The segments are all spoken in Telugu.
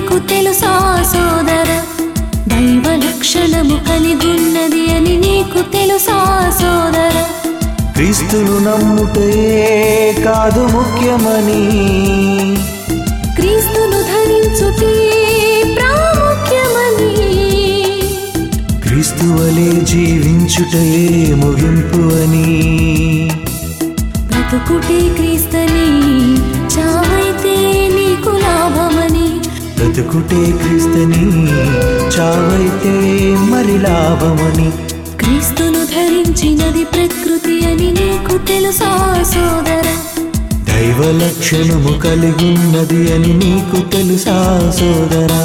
నీకు తెలుసా సోదర? దైవ లక్షణము కలిగున్నది అని నీకు తెలుసా సోదర? క్రీస్తును నమ్ముటే కాదు ముఖ్యమని. క్రీస్తును ధరించుటే ప్రాముఖ్యమని. క్రీస్తువలే జీవించుటే ముగింపు అని. బ్రతుకుటే క్రీస్తని చావైతే బ్రతుకుటే క్రీస్తని చావైతే మరి లాభమని. క్రీస్తును ధరించినది ప్రకృతి అని నీకు తెలుసా సోదర? దైవ లక్షణము కలిగున్నది అని నీకు తెలుసా సోదరా?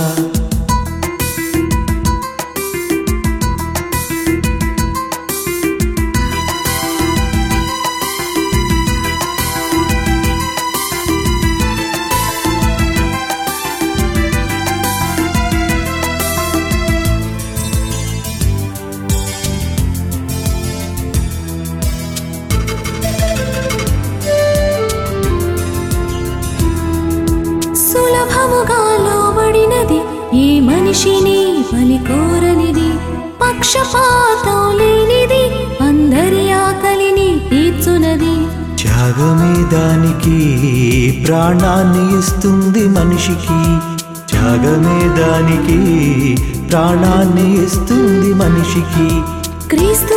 మనిషిని బలి కోరనిది పక్షపాతం లేనిది అందరి ఆకలిని తీర్చునది. త్యాగమే దానికి ప్రాణాన్ని ఇస్తుంది మనిషికి. త్యాగమే దానికి ప్రాణాన్ని ఇస్తుంది మనిషికి. క్రీస్తు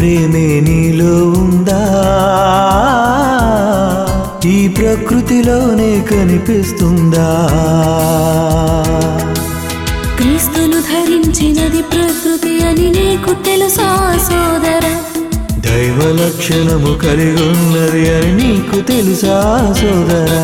ప్రేమే నీలో ఉందా? ఈ ప్రకృతిలోనే కనిపిస్తుందా? క్రీస్తును ధరించినది ప్రకృతి అని నీకు తెలుసా సోదర? దైవ లక్షణము కలిగి ఉన్నది అని నీకు తెలుసా సోదరా?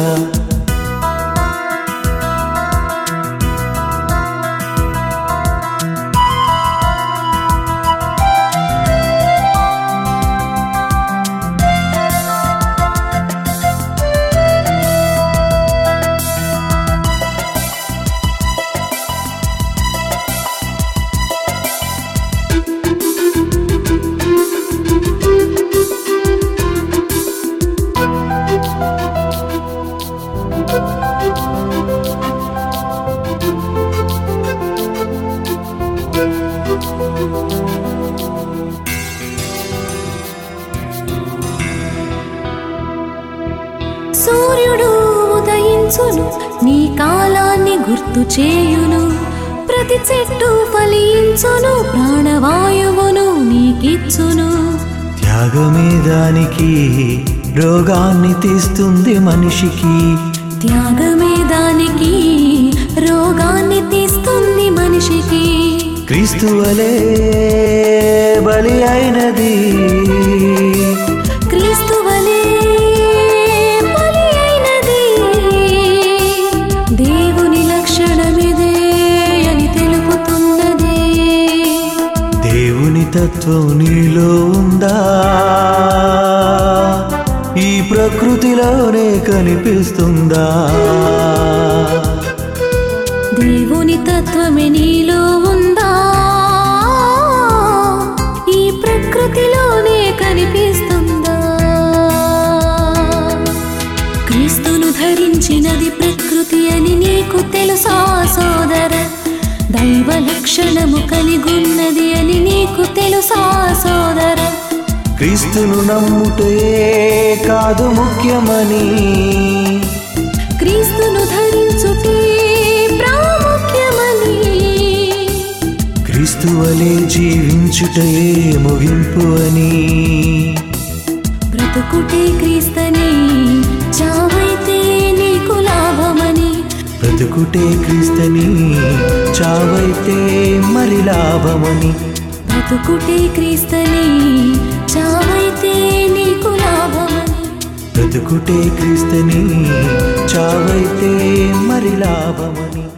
సూర్యుడు ఉదయించును నీ కాలాన్ని గుర్తు చేయును. ప్రతి చెట్టు ఫలించును ప్రాణవాయువును నీకిచ్చును. త్యాగమే దానికి రోగాన్ని తీస్తుంది మనిషికి. త్యాగమే దానికి రోగాన్ని తీస్తుంది మనిషికి. క్రీస్తు వలె బలి అయినది. తత్వం నీలో ఉందా? ఈ ప్రకృతిలోనే కనిపిస్తుందా? దైవ లక్షణము కలిగున్నది అని నీకు తెలుసా సోదర? క్రీస్తును నమ్ముటే కాదు ముఖ్యమని. క్రీస్తును ధరించుటే ప్రాముఖ్యమని. క్రీస్తు వలె జీవించుటే ముగింపు అని. బ్రతుకుటే క్రీస్తని చావైతే నీకు లాభమని. బ్రతుకుటే క్రీస్తని చావైతే మరి లాభమని. బ్రతుకుటే క్రీస్తని చావైతే నీకు లాభమని. బ్రతుకుటే క్రీస్తని చావైతే మరి లాభమని.